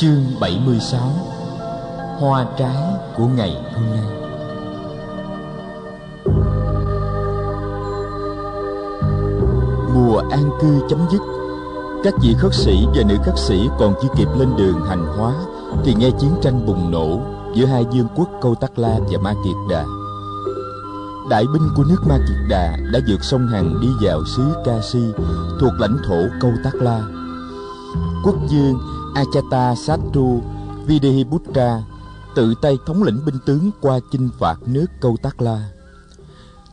Chương 76 Hoa trái của ngày hôm nay. Mùa an cư chấm dứt, Các vị khất sĩ và nữ khất sĩ còn chưa kịp lên đường hành hóa Thì nghe chiến tranh bùng nổ giữa hai vương quốc Câu Tắc La và Ma Kiệt Đà. Đại binh của nước Ma Kiệt Đà đã vượt sông Hằng đi vào xứ Ca Si thuộc lãnh thổ Câu Tắc La. Quốc vương Achata Satru Videhiputra tự tay thống lĩnh binh tướng qua chinh phạt nước Câu Tắc La.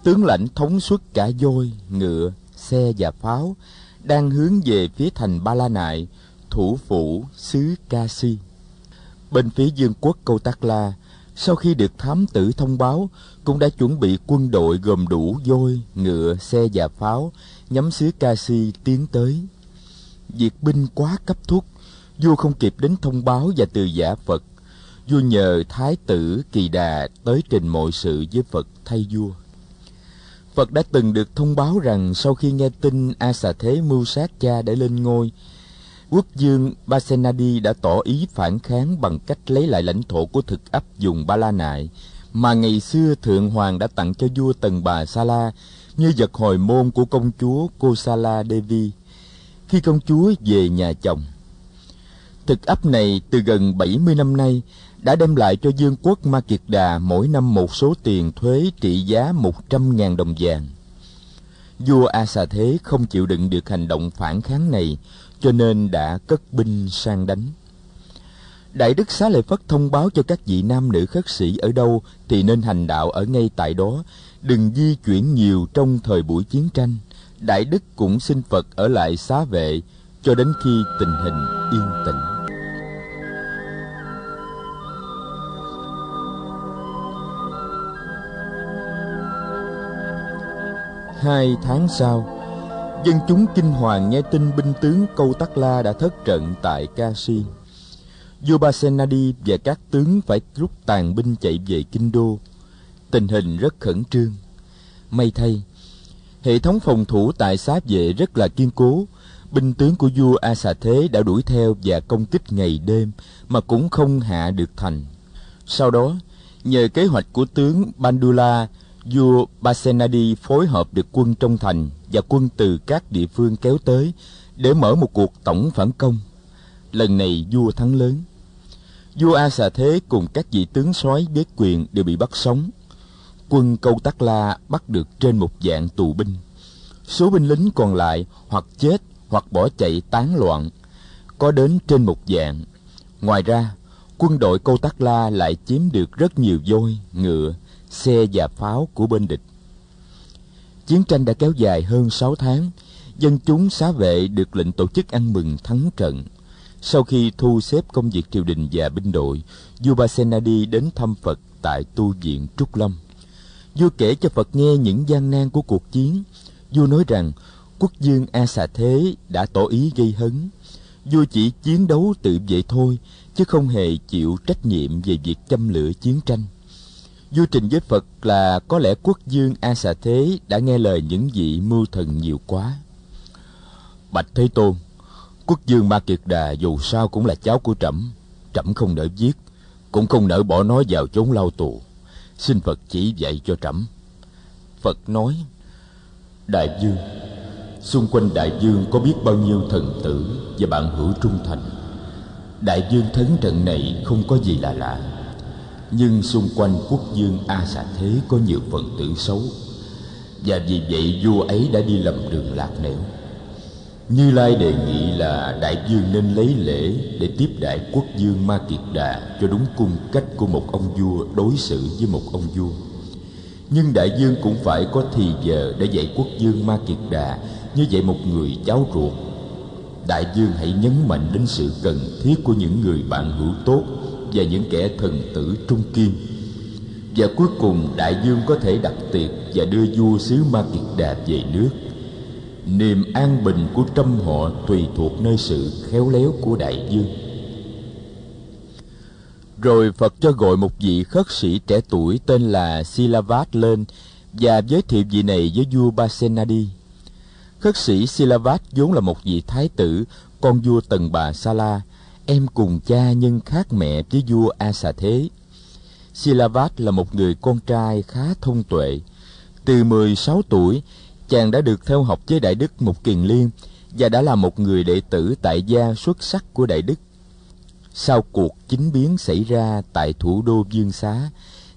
Tướng lãnh thống suất cả voi, ngựa, xe và pháo đang hướng về phía thành Ba La Nại, thủ phủ xứ Kasi. Bên phía vương quốc Câu Tắc La, sau khi được thám tử thông báo, cũng đã chuẩn bị quân đội gồm đủ voi, ngựa, xe và pháo nhắm xứ Kasi tiến tới. Việc binh quá cấp thúc, vua không kịp đến thông báo và từ giả Phật. Vua nhờ Thái tử Kỳ Đà tới trình mọi sự với Phật thay vua. Phật đã từng được thông báo rằng sau khi nghe tin A Xà Thế mưu sát cha để lên ngôi, quốc dương Basenadi đã tỏ ý phản kháng bằng cách lấy lại lãnh thổ của thực ấp dùng Ba La Nại mà ngày xưa Thượng Hoàng đã tặng cho vua Tần Bà Sa La như vật hồi môn của công chúa Kosala Devi khi công chúa về nhà chồng. Thực ấp này từ gần 70 năm nay đã đem lại cho vương quốc Ma Kiệt Đà mỗi năm một số tiền thuế trị giá 100.000 đồng vàng. Vua A Xà Thế không chịu đựng được hành động phản kháng này, cho nên đã cất binh sang đánh. Đại Đức Xá Lợi Phất thông báo cho các vị nam nữ khất sĩ ở đâu thì nên hành đạo ở ngay tại đó, đừng di chuyển nhiều trong thời buổi chiến tranh. Đại Đức cũng xin Phật ở lại xá vệ cho đến khi tình hình yên tĩnh. Hai tháng sau, dân chúng kinh hoàng nghe tin binh tướng Câu Tắc La đã thất trận tại Kashi. Vua Basenadi và các tướng phải rút tàn binh chạy về kinh đô. Tình hình rất khẩn trương. May thay, hệ thống phòng thủ tại xá vệ rất là kiên cố. Binh tướng của vua A Xà Thế đã đuổi theo và công kích ngày đêm mà cũng không hạ được thành. Sau đó, nhờ kế hoạch của tướng Bandula vua Basenadi phối hợp được quân trong thành và quân từ các địa phương kéo tới để mở một cuộc tổng phản công. Lần này vua thắng lớn. Vua A Xà Thế cùng các vị tướng soái đế quyền đều bị bắt sống. Quân Câu Tắc La bắt được trên một dạng tù binh. Số binh lính còn lại hoặc chết hoặc bỏ chạy tán loạn, có đến trên một dạng. Ngoài ra, quân đội Câu Tắc La lại chiếm được rất nhiều voi, ngựa, xe và pháo của bên địch. Chiến tranh đã kéo dài hơn 6 tháng, dân chúng xá vệ được lệnh tổ chức ăn mừng thắng trận. Sau khi thu xếp công việc triều đình và binh đội, vua Basenadi đến thăm Phật tại tu viện Trúc Lâm. Vua kể cho Phật nghe những gian nan của cuộc chiến. Vua nói rằng quốc dương A Xà Thế đã tỏ ý gây hấn. Vua chỉ chiến đấu tự vệ thôi, chứ không hề chịu trách nhiệm về việc châm lửa chiến tranh. Vua trình với Phật là có lẽ quốc dương A Xà Thế đã nghe lời những vị mưu thần nhiều quá. Bạch Thế Tôn, quốc dương Ma Kiệt Đà dù sao cũng là cháu của trẫm, trẫm không nỡ giết, cũng không nỡ bỏ nó vào chốn lao tù. Xin Phật chỉ dạy cho trẫm. Phật nói, Đại dương, xung quanh đại dương có biết bao nhiêu thần tử và bạn hữu trung thành. Đại dương thấn trận này không có gì là lạ nhưng xung quanh quốc dương a xà thế có nhiều phần tử xấu. Và vì vậy vua ấy đã đi lầm đường lạc nẻo. Như lai đề nghị là đại dương nên lấy lễ để tiếp đại quốc dương ma kiệt đà cho đúng cung cách của một ông vua đối xử với một ông vua. Nhưng đại dương cũng phải có thì giờ để dạy quốc dương ma kiệt đà. Như vậy một người cháu ruột, đại dương hãy nhấn mạnh đến sự cần thiết của những người bạn hữu tốt và những kẻ thần tử trung kiên. Và cuối cùng đại dương có thể đặt tiệc và đưa vua xứ ma kiệt đà về nước. Niềm an bình của trăm họ tùy thuộc nơi sự khéo léo của đại dương. Rồi phật cho gọi một vị khất sĩ trẻ tuổi tên là silavat lên và giới thiệu vị này với vua basenadi. Khất sĩ silavat vốn là một vị thái tử, con vua tần bà sala em cùng cha nhưng khác mẹ với vua A Xà Thế. Silavat là một người con trai khá thông tuệ. Từ 16 tuổi, chàng đã được theo học với Đại Đức Mục Kiền Liên và đã là một người đệ tử tại gia xuất sắc của Đại Đức. Sau cuộc chính biến xảy ra tại thủ đô Dương Xá,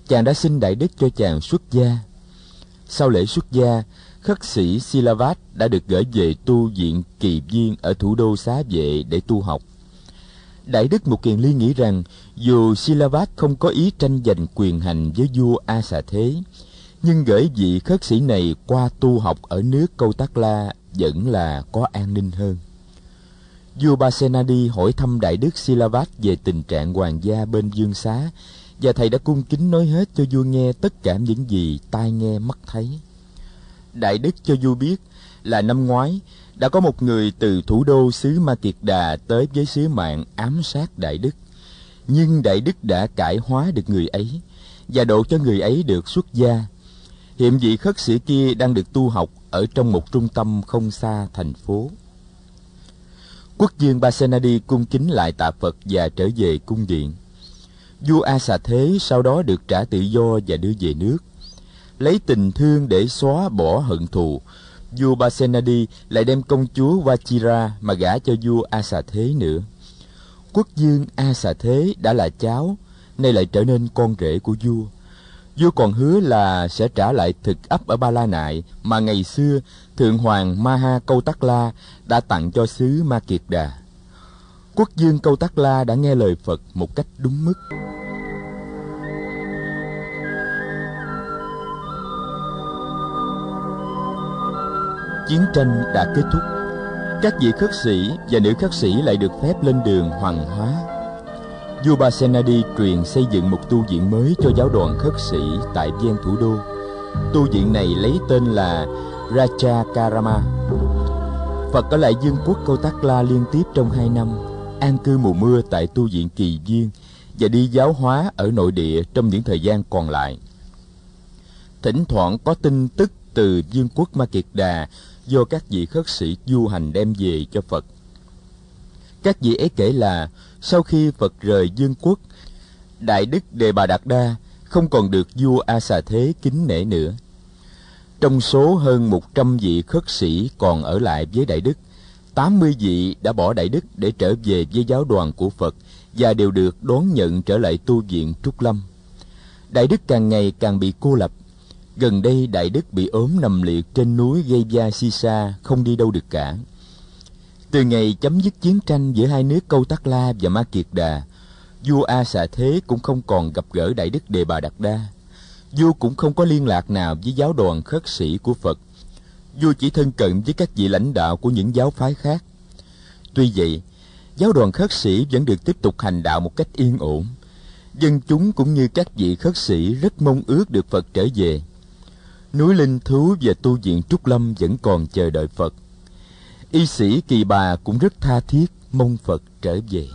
chàng đã xin Đại Đức cho chàng xuất gia. Sau lễ xuất gia, khất sĩ Silavat đã được gửi về tu viện kỳ viên ở thủ đô Xá Vệ để tu học. Đại Đức Mục Kiền ly nghĩ rằng dù Silavat không có ý tranh giành quyền hành với vua A Xà Thế, nhưng gửi vị khất sĩ này qua tu học ở nước Câu Tắc La vẫn là có an ninh hơn. Vua Basenadi hỏi thăm Đại Đức Silavat về tình trạng hoàng gia bên dương xá, và thầy đã cung kính nói hết cho vua nghe tất cả những gì tai nghe mắt thấy. Đại Đức cho vua biết là năm ngoái đã có một người từ thủ đô xứ Ma Kiệt Đà tới với sứ mạng ám sát Đại Đức. Nhưng Đại Đức đã cải hóa được người ấy và độ cho người ấy được xuất gia. Hiện vị khất sĩ kia đang được tu học ở trong một trung tâm không xa thành phố. Quốc dương Basenadi cung kính lại tạ Phật và trở về cung điện. Vua A Xà Thế sau đó được trả tự do và đưa về nước. Lấy tình thương để xóa bỏ hận thù, vua Basenadi lại đem công chúa Vachira mà gả cho vua A Xà Thế nữa. Quốc dương A Xà Thế đã là cháu, nay lại trở nên con rể của vua. Vua còn hứa là sẽ trả lại thực ấp ở Ba La Nại mà ngày xưa Thượng Hoàng Maha Câu Tắc La đã tặng cho xứ Ma Kiệt Đà. Quốc dương Câu Tắc La đã nghe lời Phật một cách đúng mức. Chiến tranh đã kết thúc. Các vị khất sĩ và nữ khất sĩ lại được phép lên đường hoàng hóa vua Basenadi truyền xây dựng một tu viện mới cho giáo đoàn khất sĩ tại viên thủ đô. Tu viện này lấy tên là Raja Karama. Phật ở lại dương quốc Câu Tắc La liên tiếp trong hai năm, an cư mùa mưa tại tu viện Kỳ Viên và đi giáo hóa ở nội địa trong những thời gian còn lại. Thỉnh thoảng có tin tức từ dương quốc Ma Kiệt Đà do các vị khất sĩ du hành đem về cho Phật. Các vị ấy kể là sau khi Phật rời dương quốc, Đại Đức Đề Bà Đạt Đa không còn được vua A Xà Thế kính nể nữa. Trong số hơn một trăm vị khất sĩ còn ở lại với Đại Đức, tám mươi vị đã bỏ Đại Đức để trở về với giáo đoàn của Phật và đều được đón nhận trở lại tu viện Trúc Lâm. Đại Đức càng ngày càng bị cô lập. Gần đây Đại Đức bị ốm nằm liệt trên núi Gây ra si sa không đi đâu được cả. Từ ngày chấm dứt chiến tranh giữa hai nước Câu Tắc La và Ma Kiệt Đà, vua A Xà Thế cũng không còn gặp gỡ Đại Đức Đề Bà Đạt Đa. Vua cũng không có liên lạc nào với giáo đoàn khất sĩ của Phật. Vua chỉ thân cận với các vị lãnh đạo của những giáo phái khác. Tuy vậy, giáo đoàn khất sĩ vẫn được tiếp tục hành đạo một cách yên ổn. Dân chúng cũng như các vị khất sĩ rất mong ước được Phật trở về. Núi Linh Thú và tu viện Trúc Lâm vẫn còn chờ đợi Phật. Y sĩ kỳ bà cũng rất tha thiết, mong phật trở về.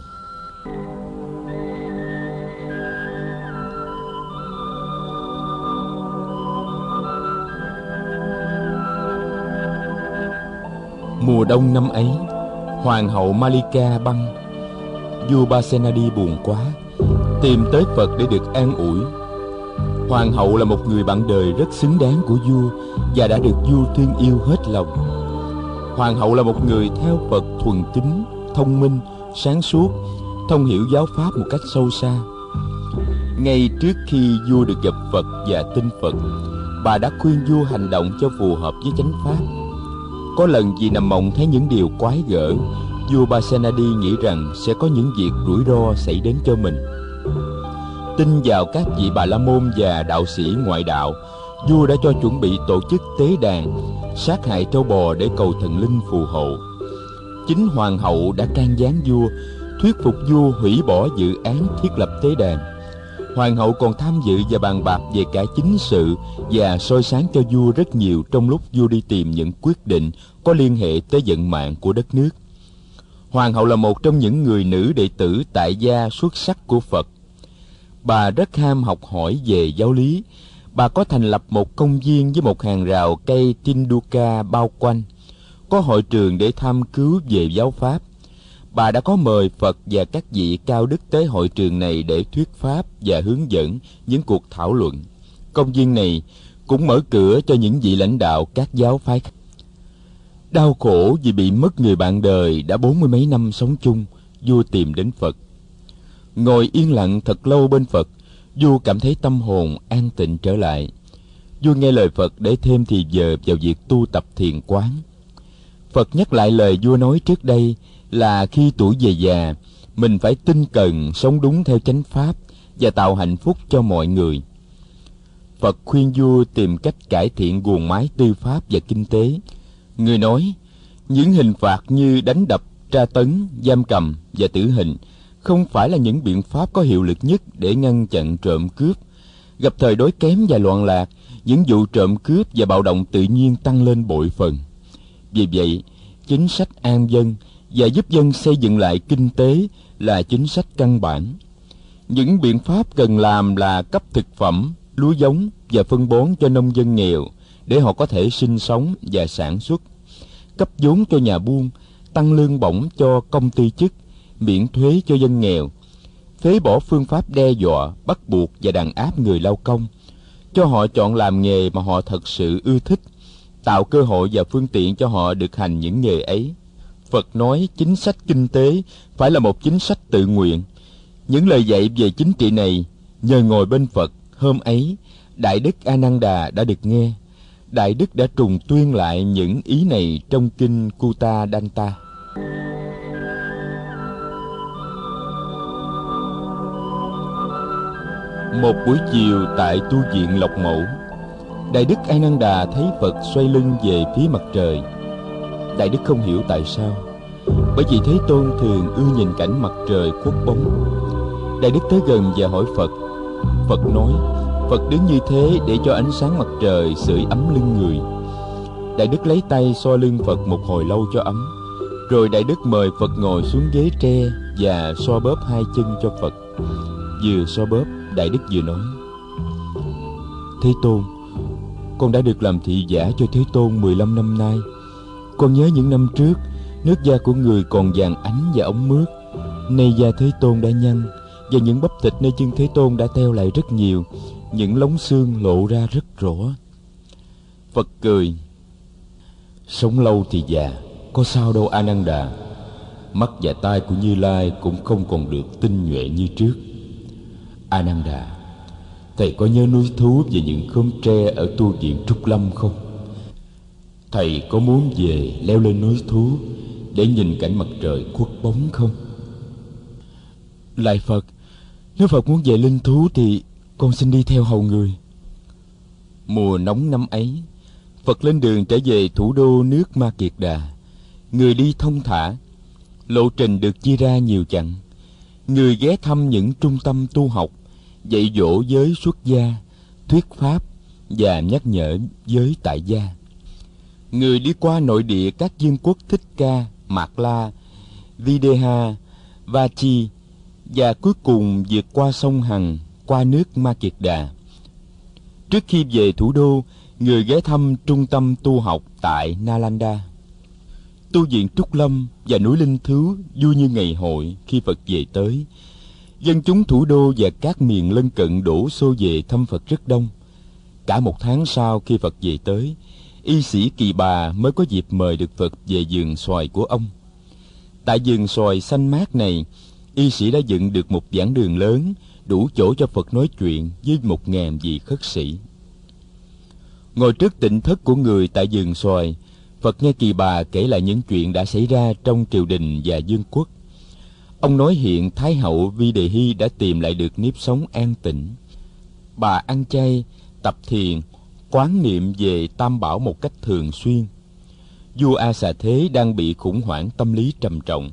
Mùa đông năm ấy, hoàng hậu malika băng, vua basenadi buồn quá, tìm tới phật để được an ủi hoàng hậu là một người bạn đời rất xứng đáng của vua và đã được vua thương yêu hết lòng. Hoàng hậu là một người theo phật thuần tính, thông minh sáng suốt thông hiểu giáo pháp một cách sâu xa. Ngay trước khi vua được gặp phật và tin phật bà đã khuyên vua hành động cho phù hợp với chánh pháp. Có lần vì nằm mộng thấy những điều quái gở vua basenadi nghĩ rằng sẽ có những việc rủi ro xảy đến cho mình tin vào các vị bà la môn và đạo sĩ ngoại đạo. Vua đã cho chuẩn bị tổ chức tế đàn, sát hại trâu bò để cầu thần linh phù hộ. Chính hoàng hậu đã can gián vua, thuyết phục vua hủy bỏ dự án thiết lập tế đàn. Hoàng hậu còn tham dự và bàn bạc về cả chính sự và soi sáng cho vua rất nhiều trong lúc vua đi tìm những quyết định có liên hệ tới vận mạng của đất nước. Hoàng hậu là một trong những người nữ đệ tử tại gia xuất sắc của phật bà rất ham học hỏi về giáo lý bà có thành lập một công viên với một hàng rào cây Tinduka bao quanh, có hội trường để tham cứu về giáo pháp. bà đã có mời Phật và các vị cao đức tới hội trường này để thuyết pháp và hướng dẫn những cuộc thảo luận. Công viên này cũng mở cửa cho những vị lãnh đạo các giáo phái khác. Đau khổ vì bị mất người bạn đời đã bốn mươi mấy năm sống chung, vua tìm đến Phật. Ngồi yên lặng thật lâu bên Phật, vua cảm thấy tâm hồn an tịnh trở lại. Vua nghe lời Phật để thêm thì giờ vào việc tu tập thiền quán. Phật nhắc lại lời vua nói trước đây là khi tuổi về già, mình phải tinh cần sống đúng theo chánh pháp và tạo hạnh phúc cho mọi người. Phật khuyên vua tìm cách cải thiện guồng máy tư pháp và kinh tế. Người nói, những hình phạt như đánh đập, tra tấn, giam cầm và tử hình không phải là những biện pháp có hiệu lực nhất để ngăn chặn trộm cướp. Gặp thời đối kém và loạn lạc, những vụ trộm cướp và bạo động tự nhiên tăng lên bội phần. Vì vậy, chính sách an dân và giúp dân xây dựng lại kinh tế là chính sách căn bản. Những biện pháp cần làm là cấp thực phẩm, lúa giống và phân bón cho nông dân nghèo để họ có thể sinh sống và sản xuất, cấp vốn cho nhà buôn, tăng lương bổng cho công ty chức, miễn thuế cho dân nghèo, phế bỏ phương pháp đe dọa, bắt buộc và đàn áp người lao công, cho họ chọn làm nghề mà họ thật sự ưa thích, tạo cơ hội và phương tiện cho họ được hành những nghề ấy. Phật nói chính sách kinh tế phải là một chính sách tự nguyện. Những lời dạy về chính trị này nhờ ngồi bên Phật hôm ấy, Đại Đức A Nan Đà đã được nghe. Đại Đức đã trùng tuyên lại những ý này trong kinh Kuta Danta. Một buổi chiều tại tu viện Lộc Mẫu, Đại Đức A Nan Đà thấy Phật xoay lưng về phía mặt trời. Đại Đức không hiểu tại sao, bởi vì Thế Tôn thường ưa nhìn cảnh mặt trời khuất bóng. Đại Đức tới gần và hỏi Phật. Phật nói, Phật đứng như thế để cho ánh sáng mặt trời sưởi ấm lưng người. Đại Đức lấy tay xoa lưng Phật một hồi lâu cho ấm. Rồi Đại Đức mời Phật ngồi xuống ghế tre và xoa bóp hai chân cho Phật. Vừa xoa bóp, Đại Đức vừa nói. Thế Tôn, Con đã được làm thị giả cho Thế Tôn 15 năm nay. Con nhớ những năm trước, Nước da của người còn vàng ánh và ống mướt. Nay da Thế Tôn đã nhăn, Và những bắp thịt nơi chân Thế Tôn đã teo lại rất nhiều. Những lóng xương lộ ra rất rõ. Phật cười. Sống lâu thì già, Có sao đâu A Mắt và tai của Như Lai cũng không còn được tinh nhuệ như trước. Ananda Thầy có nhớ núi thú và những khóm tre ở tu viện Trúc Lâm không? Thầy có muốn về leo lên núi thú để nhìn cảnh mặt trời khuất bóng không? Lại Phật, nếu Phật muốn về linh thú thì con xin đi theo hầu người. Mùa nóng năm ấy, Phật lên đường trở về thủ đô nước Ma Kiệt Đà. Người đi thông thả, lộ trình được chia ra nhiều chặng. Người ghé thăm những trung tâm tu học dạy dỗ giới xuất gia, thuyết pháp và nhắc nhở giới tại gia. Người đi qua nội địa các vương quốc thích ca, mạc la, videha, vachi và cuối cùng vượt qua sông hằng, qua nước ma kiệt đà. Trước khi về thủ đô, người ghé thăm trung tâm tu học tại nalanda. Tu viện trúc lâm và núi linh thứ vui như ngày hội khi phật về tới dân chúng thủ đô và các miền lân cận đổ xô về thăm Phật rất đông. Cả một tháng sau khi Phật về tới, y sĩ Kỳ Bà mới có dịp mời được Phật về vườn xoài của ông. Tại vườn xoài xanh mát này, y sĩ đã dựng được một giảng đường lớn, đủ chỗ cho Phật nói chuyện với một ngàn vị khất sĩ. Ngồi trước tịnh thất của người tại vườn xoài, Phật nghe Kỳ Bà kể lại những chuyện đã xảy ra trong triều đình và vương quốc. Ông nói hiện Thái hậu Vi Đề Hy đã tìm lại được nếp sống an tĩnh. Bà ăn chay, tập thiền, quán niệm về Tam Bảo một cách thường xuyên. Vua A Xà Thế đang bị khủng hoảng tâm lý trầm trọng,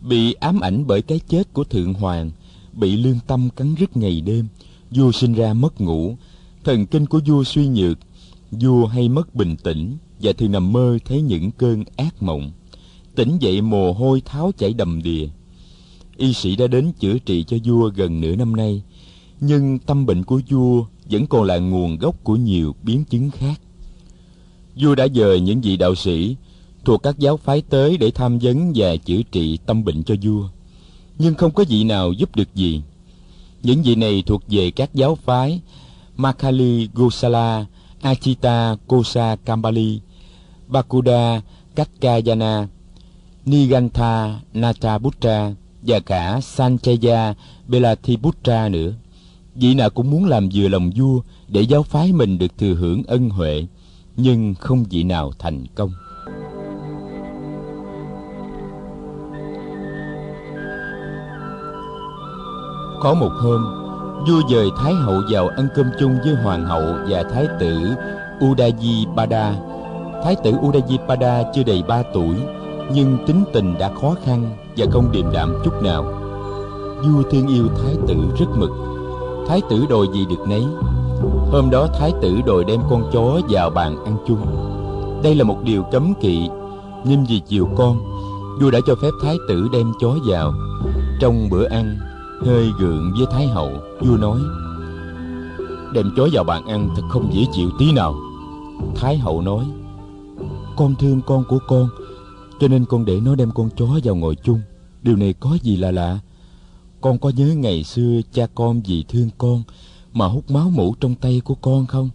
bị ám ảnh bởi cái chết của Thượng Hoàng, bị lương tâm cắn rứt ngày đêm, vua sinh ra mất ngủ, thần kinh của vua suy nhược, vua hay mất bình tĩnh và thường nằm mơ thấy những cơn ác mộng. Tỉnh dậy mồ hôi tháo chảy đầm đìa y sĩ đã đến chữa trị cho vua gần nửa năm nay nhưng tâm bệnh của vua vẫn còn là nguồn gốc của nhiều biến chứng khác. Vua đã dời những vị đạo sĩ thuộc các giáo phái tới để tham vấn và chữa trị tâm bệnh cho vua. Nhưng không có vị nào giúp được gì. Những vị này thuộc về các giáo phái Makali Gosala, Achita Kosa Kambali, Bakuda Katkayana, Nigantha Nataputra và cả Sanchaya Belathiputra nữa. Vị nào cũng muốn làm vừa lòng vua để giáo phái mình được thừa hưởng ân huệ, nhưng không vị nào thành công. Có một hôm, vua dời Thái hậu vào ăn cơm chung với hoàng hậu và thái tử Udayipada. Thái tử Udayipada chưa đầy ba tuổi, nhưng tính tình đã khó khăn và không điềm đạm chút nào. Vua thương yêu thái tử rất mực. Thái tử đòi gì được nấy. Hôm đó thái tử đòi đem con chó vào bàn ăn chung. Đây là một điều cấm kỵ, nhưng vì chiều con, vua đã cho phép thái tử đem chó vào. Trong bữa ăn, hơi gượng với thái hậu vua nói đem chó vào bàn ăn thật không dễ chịu tí nào thái hậu nói con thương con của con cho nên con để nó đem con chó vào ngồi chung điều này có gì là lạ? Con có nhớ ngày xưa cha con vì thương con mà hút máu mủ trong tay của con không?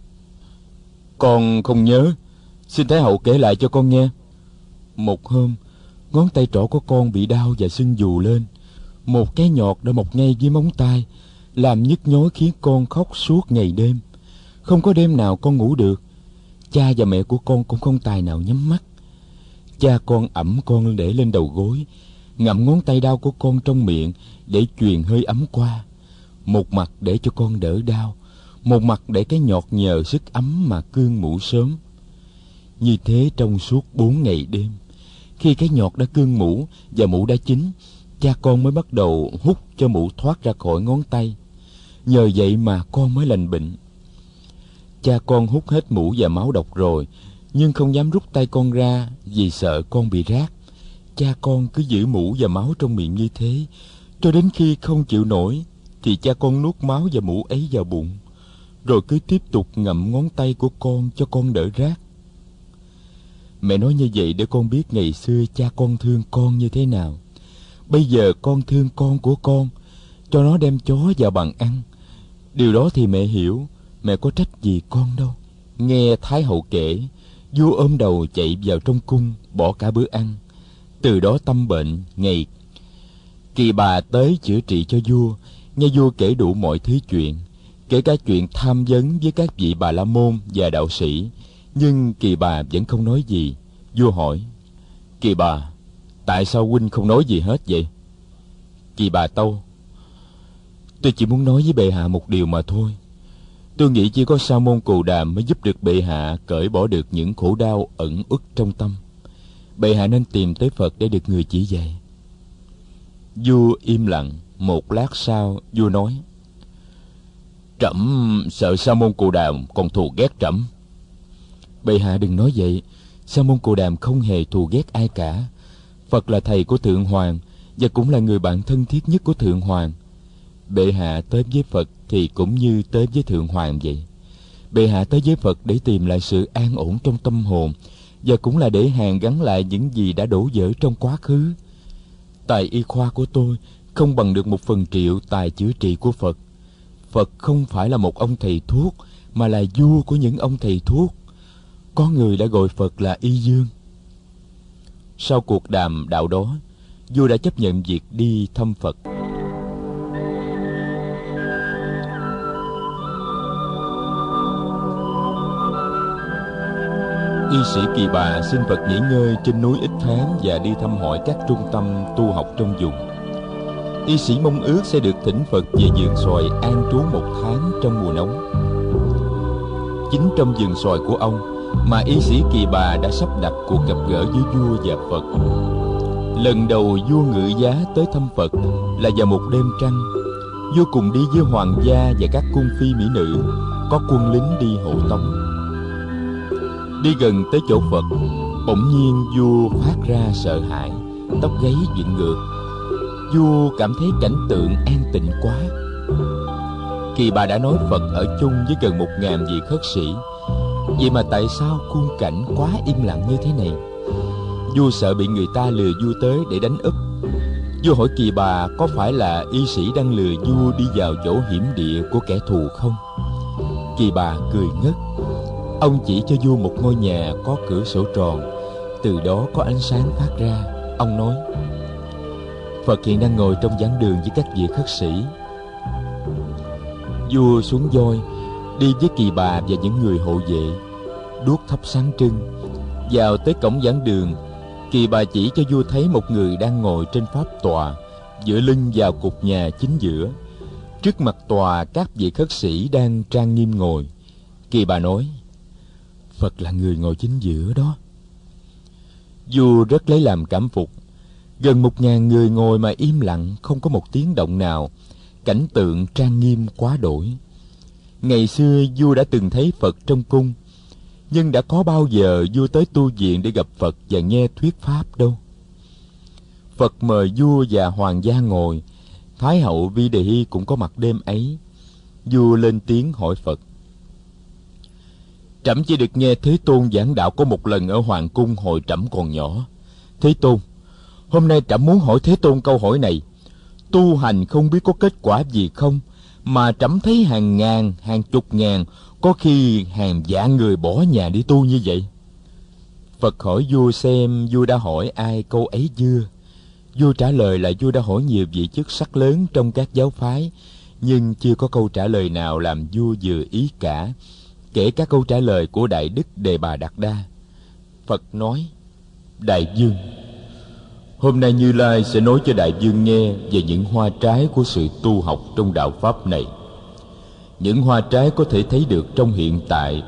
Con không nhớ. Xin thái hậu kể lại cho con nghe. Một hôm, ngón tay trỏ của con bị đau và sưng dù lên. Một cái nhọt đã mọc ngay dưới móng tay, làm nhức nhối khiến con khóc suốt ngày đêm. Không có đêm nào con ngủ được. Cha và mẹ của con cũng không tài nào nhắm mắt. Cha con ẩm con để lên đầu gối ngậm ngón tay đau của con trong miệng để truyền hơi ấm qua. Một mặt để cho con đỡ đau, một mặt để cái nhọt nhờ sức ấm mà cương mũ sớm. Như thế trong suốt bốn ngày đêm, khi cái nhọt đã cương mũ và mũ đã chín, cha con mới bắt đầu hút cho mũ thoát ra khỏi ngón tay. Nhờ vậy mà con mới lành bệnh. Cha con hút hết mũ và máu độc rồi, nhưng không dám rút tay con ra vì sợ con bị rác cha con cứ giữ mũ và máu trong miệng như thế, cho đến khi không chịu nổi, thì cha con nuốt máu và mũ ấy vào bụng, rồi cứ tiếp tục ngậm ngón tay của con cho con đỡ rác mẹ nói như vậy để con biết ngày xưa cha con thương con như thế nào. Bây giờ con thương con của con, cho nó đem chó vào bàn ăn. Điều đó thì mẹ hiểu, mẹ có trách gì con đâu. Nghe thái hậu kể, vua ôm đầu chạy vào trong cung, bỏ cả bữa ăn từ đó tâm bệnh ngày kỳ bà tới chữa trị cho vua, nghe vua kể đủ mọi thứ chuyện, kể cả chuyện tham vấn với các vị bà la môn và đạo sĩ. Nhưng kỳ bà vẫn không nói gì. Vua hỏi, kỳ bà, tại sao huynh không nói gì hết vậy? Kỳ bà tâu, tôi chỉ muốn nói với bệ hạ một điều mà thôi. Tôi nghĩ chỉ có sa môn cù đàm mới giúp được bệ hạ cởi bỏ được những khổ đau ẩn ức trong tâm bệ hạ nên tìm tới phật để được người chỉ dạy. Vua im lặng, một lát sau, vua nói, trẫm sợ sa môn cù đàm còn thù ghét trẫm. Bệ hạ đừng nói vậy, sa môn cù đàm không hề thù ghét ai cả. Phật là thầy của thượng hoàng và cũng là người bạn thân thiết nhất của thượng hoàng. Bệ hạ tới với phật thì cũng như tới với thượng hoàng vậy. Bệ hạ tới với phật để tìm lại sự an ổn trong tâm hồn và cũng là để hàn gắn lại những gì đã đổ vỡ trong quá khứ. Tài y khoa của tôi không bằng được một phần triệu tài chữa trị của phật. Phật không phải là một ông thầy thuốc, mà là vua của những ông thầy thuốc. Có người đã gọi phật là y dương. Sau cuộc đàm đạo đó, vua đã chấp nhận việc đi thăm phật. Y sĩ kỳ bà xin phật nghỉ ngơi trên núi ít tháng và đi thăm hỏi các trung tâm tu học trong vùng. Y sĩ mong ước sẽ được thỉnh phật về vườn xoài an trú một tháng trong mùa nóng. Chính trong vườn xoài của ông mà y sĩ kỳ bà đã sắp đặt cuộc gặp gỡ với vua và phật. Lần đầu vua ngự giá tới thăm phật là vào một đêm trăng. Vua cùng đi với hoàng gia và các cung phi mỹ nữ, có quân lính đi hộ tống đi gần tới chỗ phật, bỗng nhiên vua phát ra sợ hãi, tóc gáy dựng ngược. Vua cảm thấy cảnh tượng an tịnh quá. Kỳ bà đã nói phật ở chung với gần một ngàn vị khất sĩ, vậy mà tại sao khung cảnh quá im lặng như thế này? Vua sợ bị người ta lừa vua tới để đánh úp. Vua hỏi kỳ bà có phải là y sĩ đang lừa vua đi vào chỗ hiểm địa của kẻ thù không? Kỳ bà cười ngất ông chỉ cho vua một ngôi nhà có cửa sổ tròn. Từ đó có ánh sáng phát ra. Ông nói, phật hiện đang ngồi trong giảng đường với các vị khất sĩ. Vua xuống voi, đi với kỳ bà và những người hộ vệ, đuốc thắp sáng trưng. Vào tới cổng giảng đường, kỳ bà chỉ cho vua thấy một người đang ngồi trên pháp tòa, dựa lưng vào cục nhà chính giữa. Trước mặt tòa, các vị khất sĩ đang trang nghiêm ngồi. Kỳ bà nói phật là người ngồi chính giữa đó. Dù rất lấy làm cảm phục, gần một ngàn người ngồi mà im lặng, không có một tiếng động nào. Cảnh tượng trang nghiêm quá đổi. Ngày xưa vua đã từng thấy phật trong cung, nhưng đã có bao giờ vua tới tu viện để gặp phật và nghe thuyết pháp đâu? Phật mời vua và hoàng gia ngồi. Thái hậu vi đề hy cũng có mặt đêm ấy. Vua lên tiếng hỏi phật trẫm chỉ được nghe thế tôn giảng đạo có một lần ở hoàng cung hồi trẫm còn nhỏ. Thế tôn, hôm nay trẫm muốn hỏi thế tôn câu hỏi này. Tu hành không biết có kết quả gì không, mà trẫm thấy hàng ngàn, hàng chục ngàn, có khi hàng vạn người bỏ nhà đi tu như vậy. Phật hỏi vua xem vua đã hỏi ai câu ấy chưa? Vua trả lời là vua đã hỏi nhiều vị chức sắc lớn trong các giáo phái, nhưng chưa có câu trả lời nào làm vua vừa ý cả kể cả câu trả lời của đại đức đề bà đạt đa. Phật nói, đại dương, hôm nay như lai sẽ nói cho đại dương nghe về những hoa trái của sự tu học trong đạo pháp này. Những hoa trái có thể thấy được trong hiện tại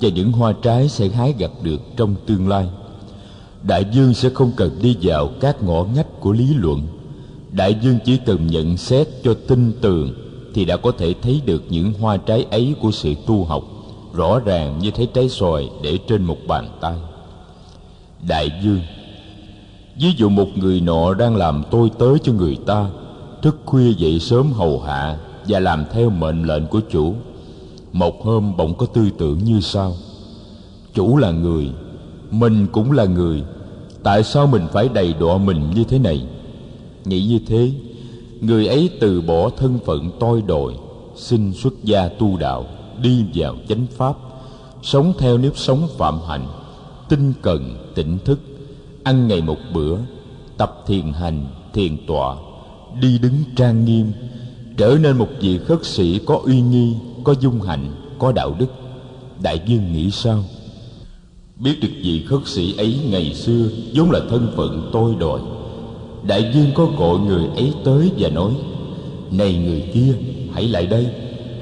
và những hoa trái sẽ hái gặp được trong tương lai. Đại dương sẽ không cần đi vào các ngõ ngách của lý luận. Đại dương chỉ cần nhận xét cho tin tường thì đã có thể thấy được những hoa trái ấy của sự tu học rõ ràng như thấy trái xoài để trên một bàn tay. Đại dương, ví dụ một người nọ đang làm tôi tới cho người ta, thức khuya dậy sớm hầu hạ và làm theo mệnh lệnh của chủ. Một hôm bỗng có tư tưởng như sau. Chủ là người, mình cũng là người, tại sao mình phải đầy đọa mình như thế này? Nghĩ như thế, người ấy từ bỏ thân phận tôi đòi xin xuất gia tu đạo đi vào chánh pháp, sống theo nếp sống phạm hạnh, tinh cần tỉnh thức, ăn ngày một bữa, tập thiền hành, thiền tọa, đi đứng trang nghiêm, trở nên một vị khất sĩ có uy nghi, có dung hạnh, có đạo đức. Đại dương nghĩ sao? Biết được vị khất sĩ ấy ngày xưa vốn là thân phận tôi đòi, đại dương có gọi người ấy tới và nói, này người kia, hãy lại đây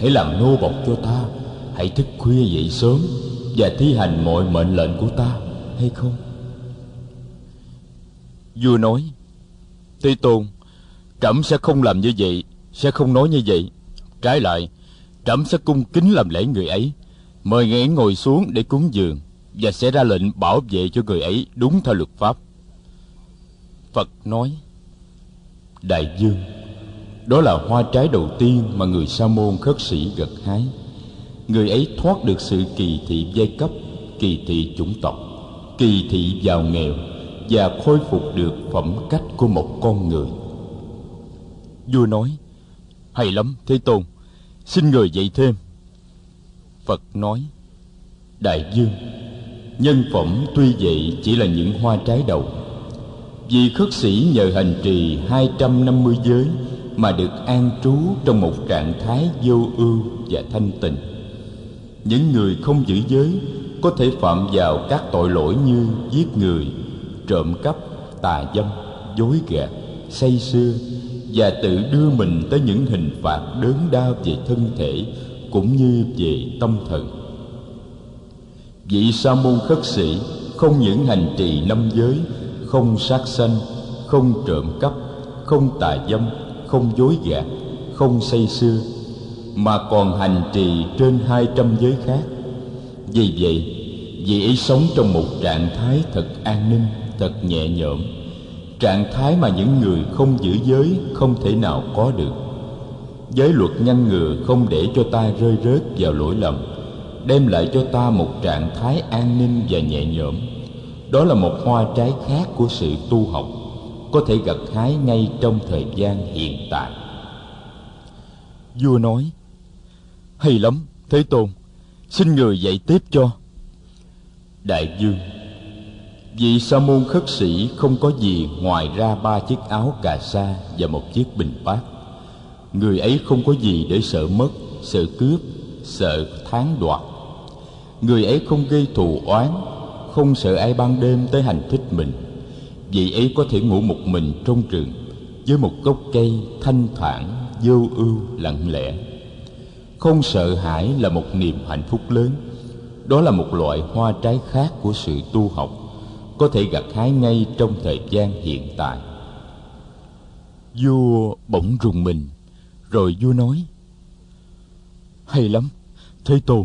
hãy làm nô bộc cho ta. Hãy thức khuya dậy sớm và thi hành mọi mệnh lệnh của ta hay không? Vua nói thế tôn trẫm sẽ không làm như vậy sẽ không nói như vậy. Trái lại trẫm sẽ cung kính làm lễ người ấy. Mời người ấy ngồi xuống để cúng dường và sẽ ra lệnh bảo vệ cho người ấy đúng theo luật pháp. Phật nói đại dương đó là hoa trái đầu tiên mà người sa môn khất sĩ gặt hái. Người ấy thoát được sự kỳ thị giai cấp, kỳ thị chủng tộc, kỳ thị giàu nghèo và khôi phục được phẩm cách của một con người. Vua nói, hay lắm, thế tôn, xin người dạy thêm. Phật nói, đại dương nhân phẩm tuy vậy chỉ là những hoa trái đầu. Vì khất sĩ nhờ hành trì 250 giới mà được an trú trong một trạng thái vô ưu và thanh tịnh. Những người không giữ giới có thể phạm vào các tội lỗi như giết người, trộm cắp, tà dâm, dối gạt, say sưa và tự đưa mình tới những hình phạt đớn đau về thân thể cũng như về tâm thần. Vị sa môn khất sĩ không những hành trì năm giới, không sát sanh, không trộm cắp, không tà dâm không dối gạt không say sưa, mà còn hành trì trên hai trăm giới khác. Vì vậy, vị ấy sống trong một trạng thái thật an ninh, thật nhẹ nhõm, trạng thái mà những người không giữ giới không thể nào có được. Giới luật ngăn ngừa không để cho ta rơi rớt vào lỗi lầm, đem lại cho ta một trạng thái an ninh và nhẹ nhõm. Đó là một hoa trái khác của sự tu học có thể gặt hái ngay trong thời gian hiện tại. Vua nói, hay lắm, thế tôn, xin người dạy tiếp cho. Đại dương vị sa môn khất sĩ không có gì ngoài ra ba chiếc áo cà sa và một chiếc bình bát. Người ấy không có gì để sợ mất, sợ cướp, sợ tháng đoạt. Người ấy không gây thù oán, không sợ ai ban đêm tới hành thích mình vị ấy có thể ngủ một mình trong rừng với một gốc cây thanh thản vô ưu, lặng lẽ. Không sợ hãi là một niềm hạnh phúc lớn. Đó là một loại hoa trái khác của sự tu học, có thể gặt hái ngay trong thời gian hiện tại. Vua bỗng rùng mình, rồi vua nói, hay lắm, thế tôn,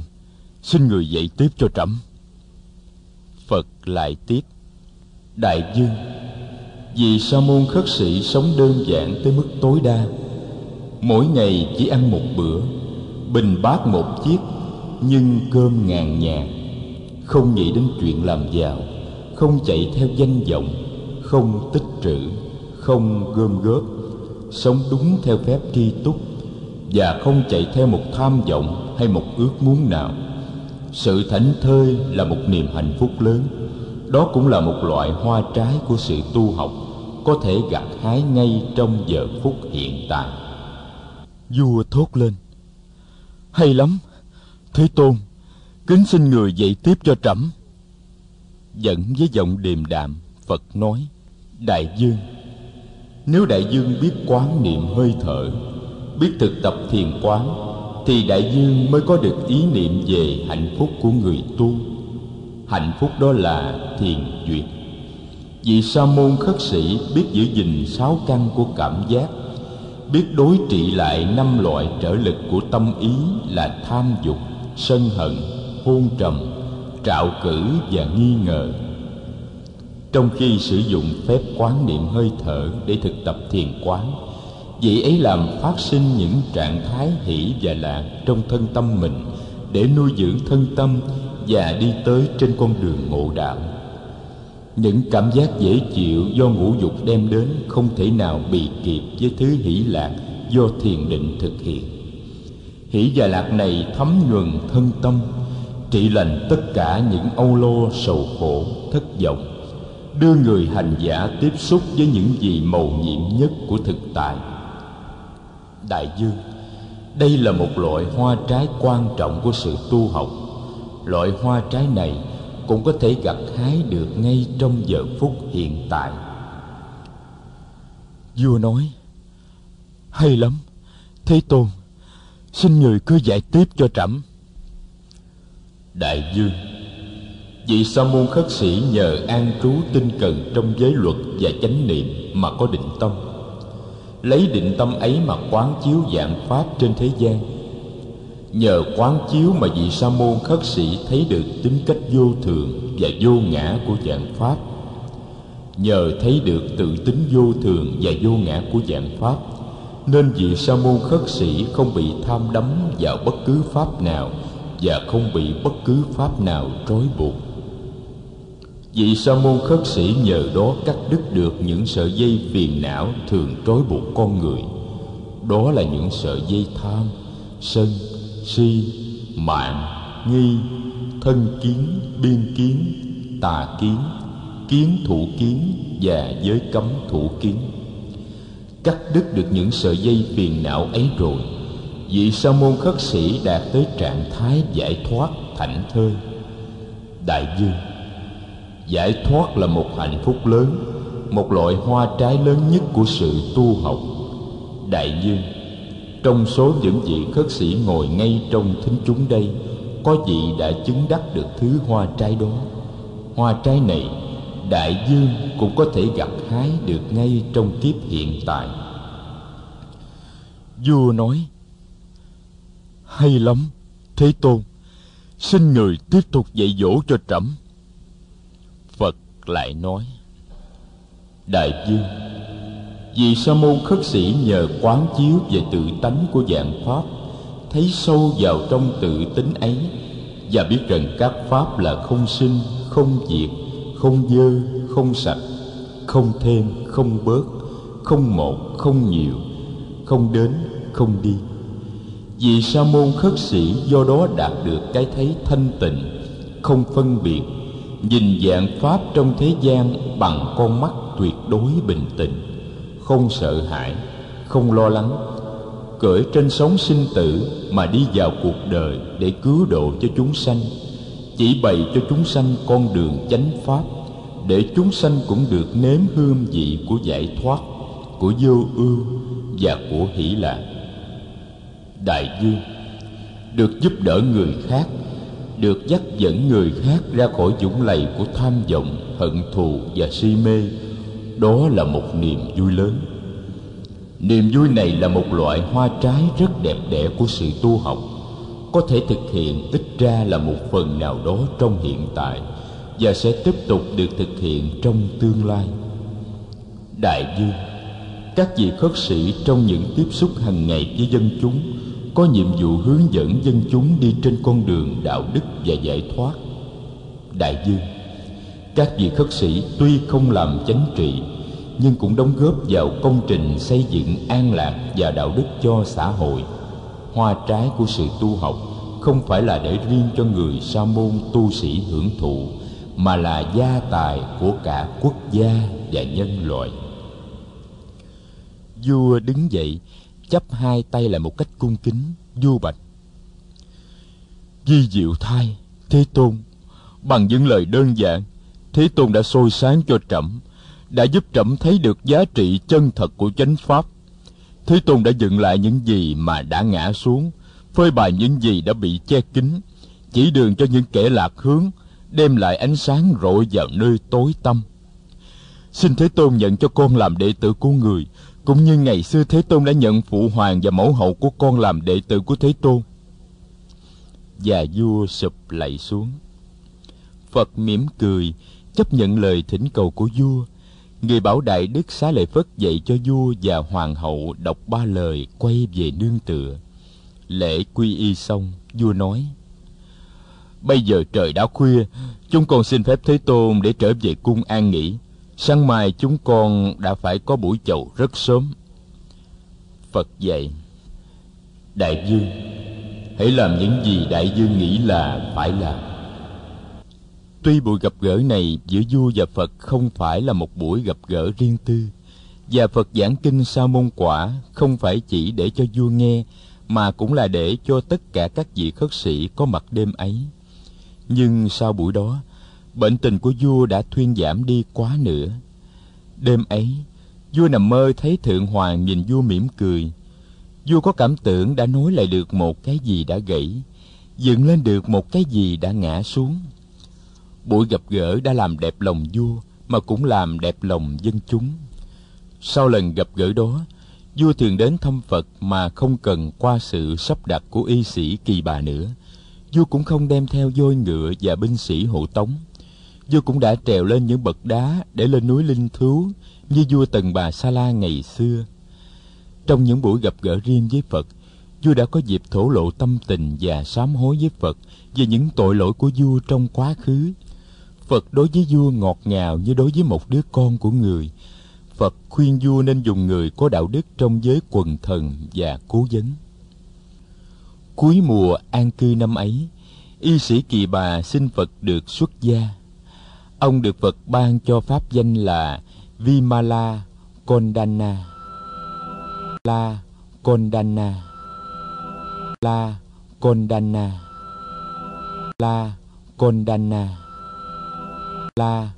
xin người dạy tiếp cho trẫm. Phật lại tiếp đại dương. Vì sa môn khất sĩ sống đơn giản tới mức tối đa. Mỗi ngày chỉ ăn một bữa, bình bát một chiếc, nhưng cơm ngàn nhà. Không nghĩ đến chuyện làm giàu, không chạy theo danh vọng, không tích trữ, không gom góp, sống đúng theo phép tri túc, và không chạy theo một tham vọng hay một ước muốn nào. Sự thảnh thơi là một niềm hạnh phúc lớn đó cũng là một loại hoa trái của sự tu học, có thể gặt hái ngay trong giờ phút hiện tại. Vua thốt lên, hay lắm! Thế tôn, kính xin người dạy tiếp cho trẫm. Dẫn với giọng điềm đạm, phật nói, đại dương, nếu đại dương biết quán niệm hơi thở, biết thực tập thiền quán, thì đại dương mới có được ý niệm về hạnh phúc của người tu hạnh phúc đó là thiền duyệt. Vị sa môn khất sĩ biết giữ gìn sáu căn của cảm giác, biết đối trị lại năm loại trở lực của tâm ý là tham dục, sân hận, hôn trầm, trạo cử và nghi ngờ. Trong khi sử dụng phép quán niệm hơi thở để thực tập thiền quán, vị ấy làm phát sinh những trạng thái hỷ và lạc trong thân tâm mình để nuôi dưỡng thân tâm và đi tới trên con đường ngộ đạo. Những cảm giác dễ chịu do ngũ dục đem đến không thể nào bị kịp với thứ hỷ lạc do thiền định thực hiện. Hỷ và lạc này thấm nhuần thân tâm, trị lành tất cả những âu lo, sầu khổ, thất vọng, đưa người hành giả tiếp xúc với những gì màu nhiệm nhất của thực tại. Đại dương, đây là một loại hoa trái quan trọng của sự tu học loại hoa trái này cũng có thể gặt hái được ngay trong giờ phút hiện tại. Vua nói, hay lắm, thế tôn, xin người cứ giải tiếp cho trẫm. Đại dương vị sa môn khất sĩ nhờ an trú tinh cần trong giới luật và chánh niệm mà có định tâm. Lấy định tâm ấy mà quán chiếu dạng pháp trên thế gian nhờ quán chiếu mà vị sa môn khất sĩ thấy được tính cách vô thường và vô ngã của dạng pháp. Nhờ thấy được tự tính vô thường và vô ngã của dạng pháp, nên vị sa môn khất sĩ không bị tham đắm vào bất cứ pháp nào và không bị bất cứ pháp nào trói buộc. Vị sa môn khất sĩ nhờ đó cắt đứt được những sợi dây phiền não thường trói buộc con người. Đó là những sợi dây tham, sân si, mạng, nghi, thân kiến, biên kiến, tà kiến kiến thủ kiến và giới cấm thủ kiến. Cắt đứt được những sợi dây phiền não ấy rồi, vị sa môn khất sĩ đạt tới trạng thái giải thoát thảnh thơi. Đại dương, giải thoát là một hạnh phúc lớn, một loại hoa trái lớn nhất của sự tu học. Đại dương trong số những vị khất sĩ ngồi ngay trong thính chúng đây, có vị đã chứng đắc được thứ hoa trái đó. Hoa trái này, đại dương cũng có thể gặt hái được ngay trong kiếp hiện tại. Vua nói, hay lắm, thế tôn, xin người tiếp tục dạy dỗ cho trẫm. Phật lại nói, đại dương vì sa môn khất sĩ nhờ quán chiếu về tự tánh của dạng pháp, thấy sâu vào trong tự tính ấy và biết rằng các pháp là không sinh, không diệt, không dơ, không sạch, không thêm, không bớt, không một, không nhiều, không đến, không đi. Vì sa môn khất sĩ do đó đạt được cái thấy thanh tịnh, không phân biệt, nhìn dạng pháp trong thế gian bằng con mắt tuyệt đối bình tĩnh không sợ hãi, không lo lắng, cởi trên sống sinh tử mà đi vào cuộc đời để cứu độ cho chúng sanh, chỉ bày cho chúng sanh con đường chánh pháp, để chúng sanh cũng được nếm hương vị của giải thoát, của vô ưu và của hỷ lạc. Đại dương được giúp đỡ người khác, được dắt dẫn người khác ra khỏi dũng lầy của tham vọng, hận thù và si mê đó là một niềm vui lớn. Niềm vui này là một loại hoa trái rất đẹp đẽ của sự tu học, có thể thực hiện ít ra là một phần nào đó trong hiện tại và sẽ tiếp tục được thực hiện trong tương lai. Đại dương, các vị khất sĩ trong những tiếp xúc hàng ngày với dân chúng có nhiệm vụ hướng dẫn dân chúng đi trên con đường đạo đức và giải thoát. Đại dương, các vị khất sĩ tuy không làm chánh trị nhưng cũng đóng góp vào công trình xây dựng an lạc và đạo đức cho xã hội. Hoa trái của sự tu học không phải là để riêng cho người sa môn tu sĩ hưởng thụ, mà là gia tài của cả quốc gia và nhân loại. Vua đứng dậy, chắp hai tay lại một cách cung kính, vua bạch di diệu thai, thế tôn, bằng những lời đơn giản, thế tôn đã soi sáng cho trẫm đã giúp trẫm thấy được giá trị chân thật của chánh pháp. Thế tôn đã dựng lại những gì mà đã ngã xuống, phơi bày những gì đã bị che kín, chỉ đường cho những kẻ lạc hướng, đem lại ánh sáng rọi vào nơi tối tăm. Xin thế tôn nhận cho con làm đệ tử của người, cũng như ngày xưa thế tôn đã nhận phụ hoàng và mẫu hậu của con làm đệ tử của thế tôn. Và vua sụp lạy xuống. Phật mỉm cười, chấp nhận lời thỉnh cầu của vua người bảo đại đức xá lợi phất dạy cho vua và hoàng hậu đọc ba lời quay về nương tựa. Lễ quy y xong, vua nói, bây giờ trời đã khuya, chúng con xin phép thế tôn để trở về cung an nghỉ. Sáng mai chúng con đã phải có buổi chầu rất sớm. Phật dạy, đại dương hãy làm những gì đại dương nghĩ là phải làm tuy buổi gặp gỡ này giữa vua và phật không phải là một buổi gặp gỡ riêng tư, và phật giảng kinh sa môn quả không phải chỉ để cho vua nghe, mà cũng là để cho tất cả các vị khất sĩ có mặt đêm ấy. Nhưng sau buổi đó, bệnh tình của vua đã thuyên giảm đi quá nữa. Đêm ấy, vua nằm mơ thấy thượng hoàng nhìn vua mỉm cười. Vua có cảm tưởng đã nối lại được một cái gì đã gãy, dựng lên được một cái gì đã ngã xuống buổi gặp gỡ đã làm đẹp lòng vua, mà cũng làm đẹp lòng dân chúng. Sau lần gặp gỡ đó, vua thường đến thăm phật mà không cần qua sự sắp đặt của y sĩ kỳ bà nữa. Vua cũng không đem theo voi ngựa và binh sĩ hộ tống. Vua cũng đã trèo lên những bậc đá để lên núi linh thú, như vua tần bà sa la ngày xưa. Trong những buổi gặp gỡ riêng với phật, vua đã có dịp thổ lộ tâm tình và sám hối với phật về những tội lỗi của vua trong quá khứ phật đối với vua ngọt ngào như đối với một đứa con của người. Phật khuyên vua nên dùng người có đạo đức trong giới quần thần và cố vấn. Cuối mùa an cư năm ấy, y sĩ kỳ bà xin phật được xuất gia. Ông được phật ban cho pháp danh là vimala kondana la kondana la kondana la kondana la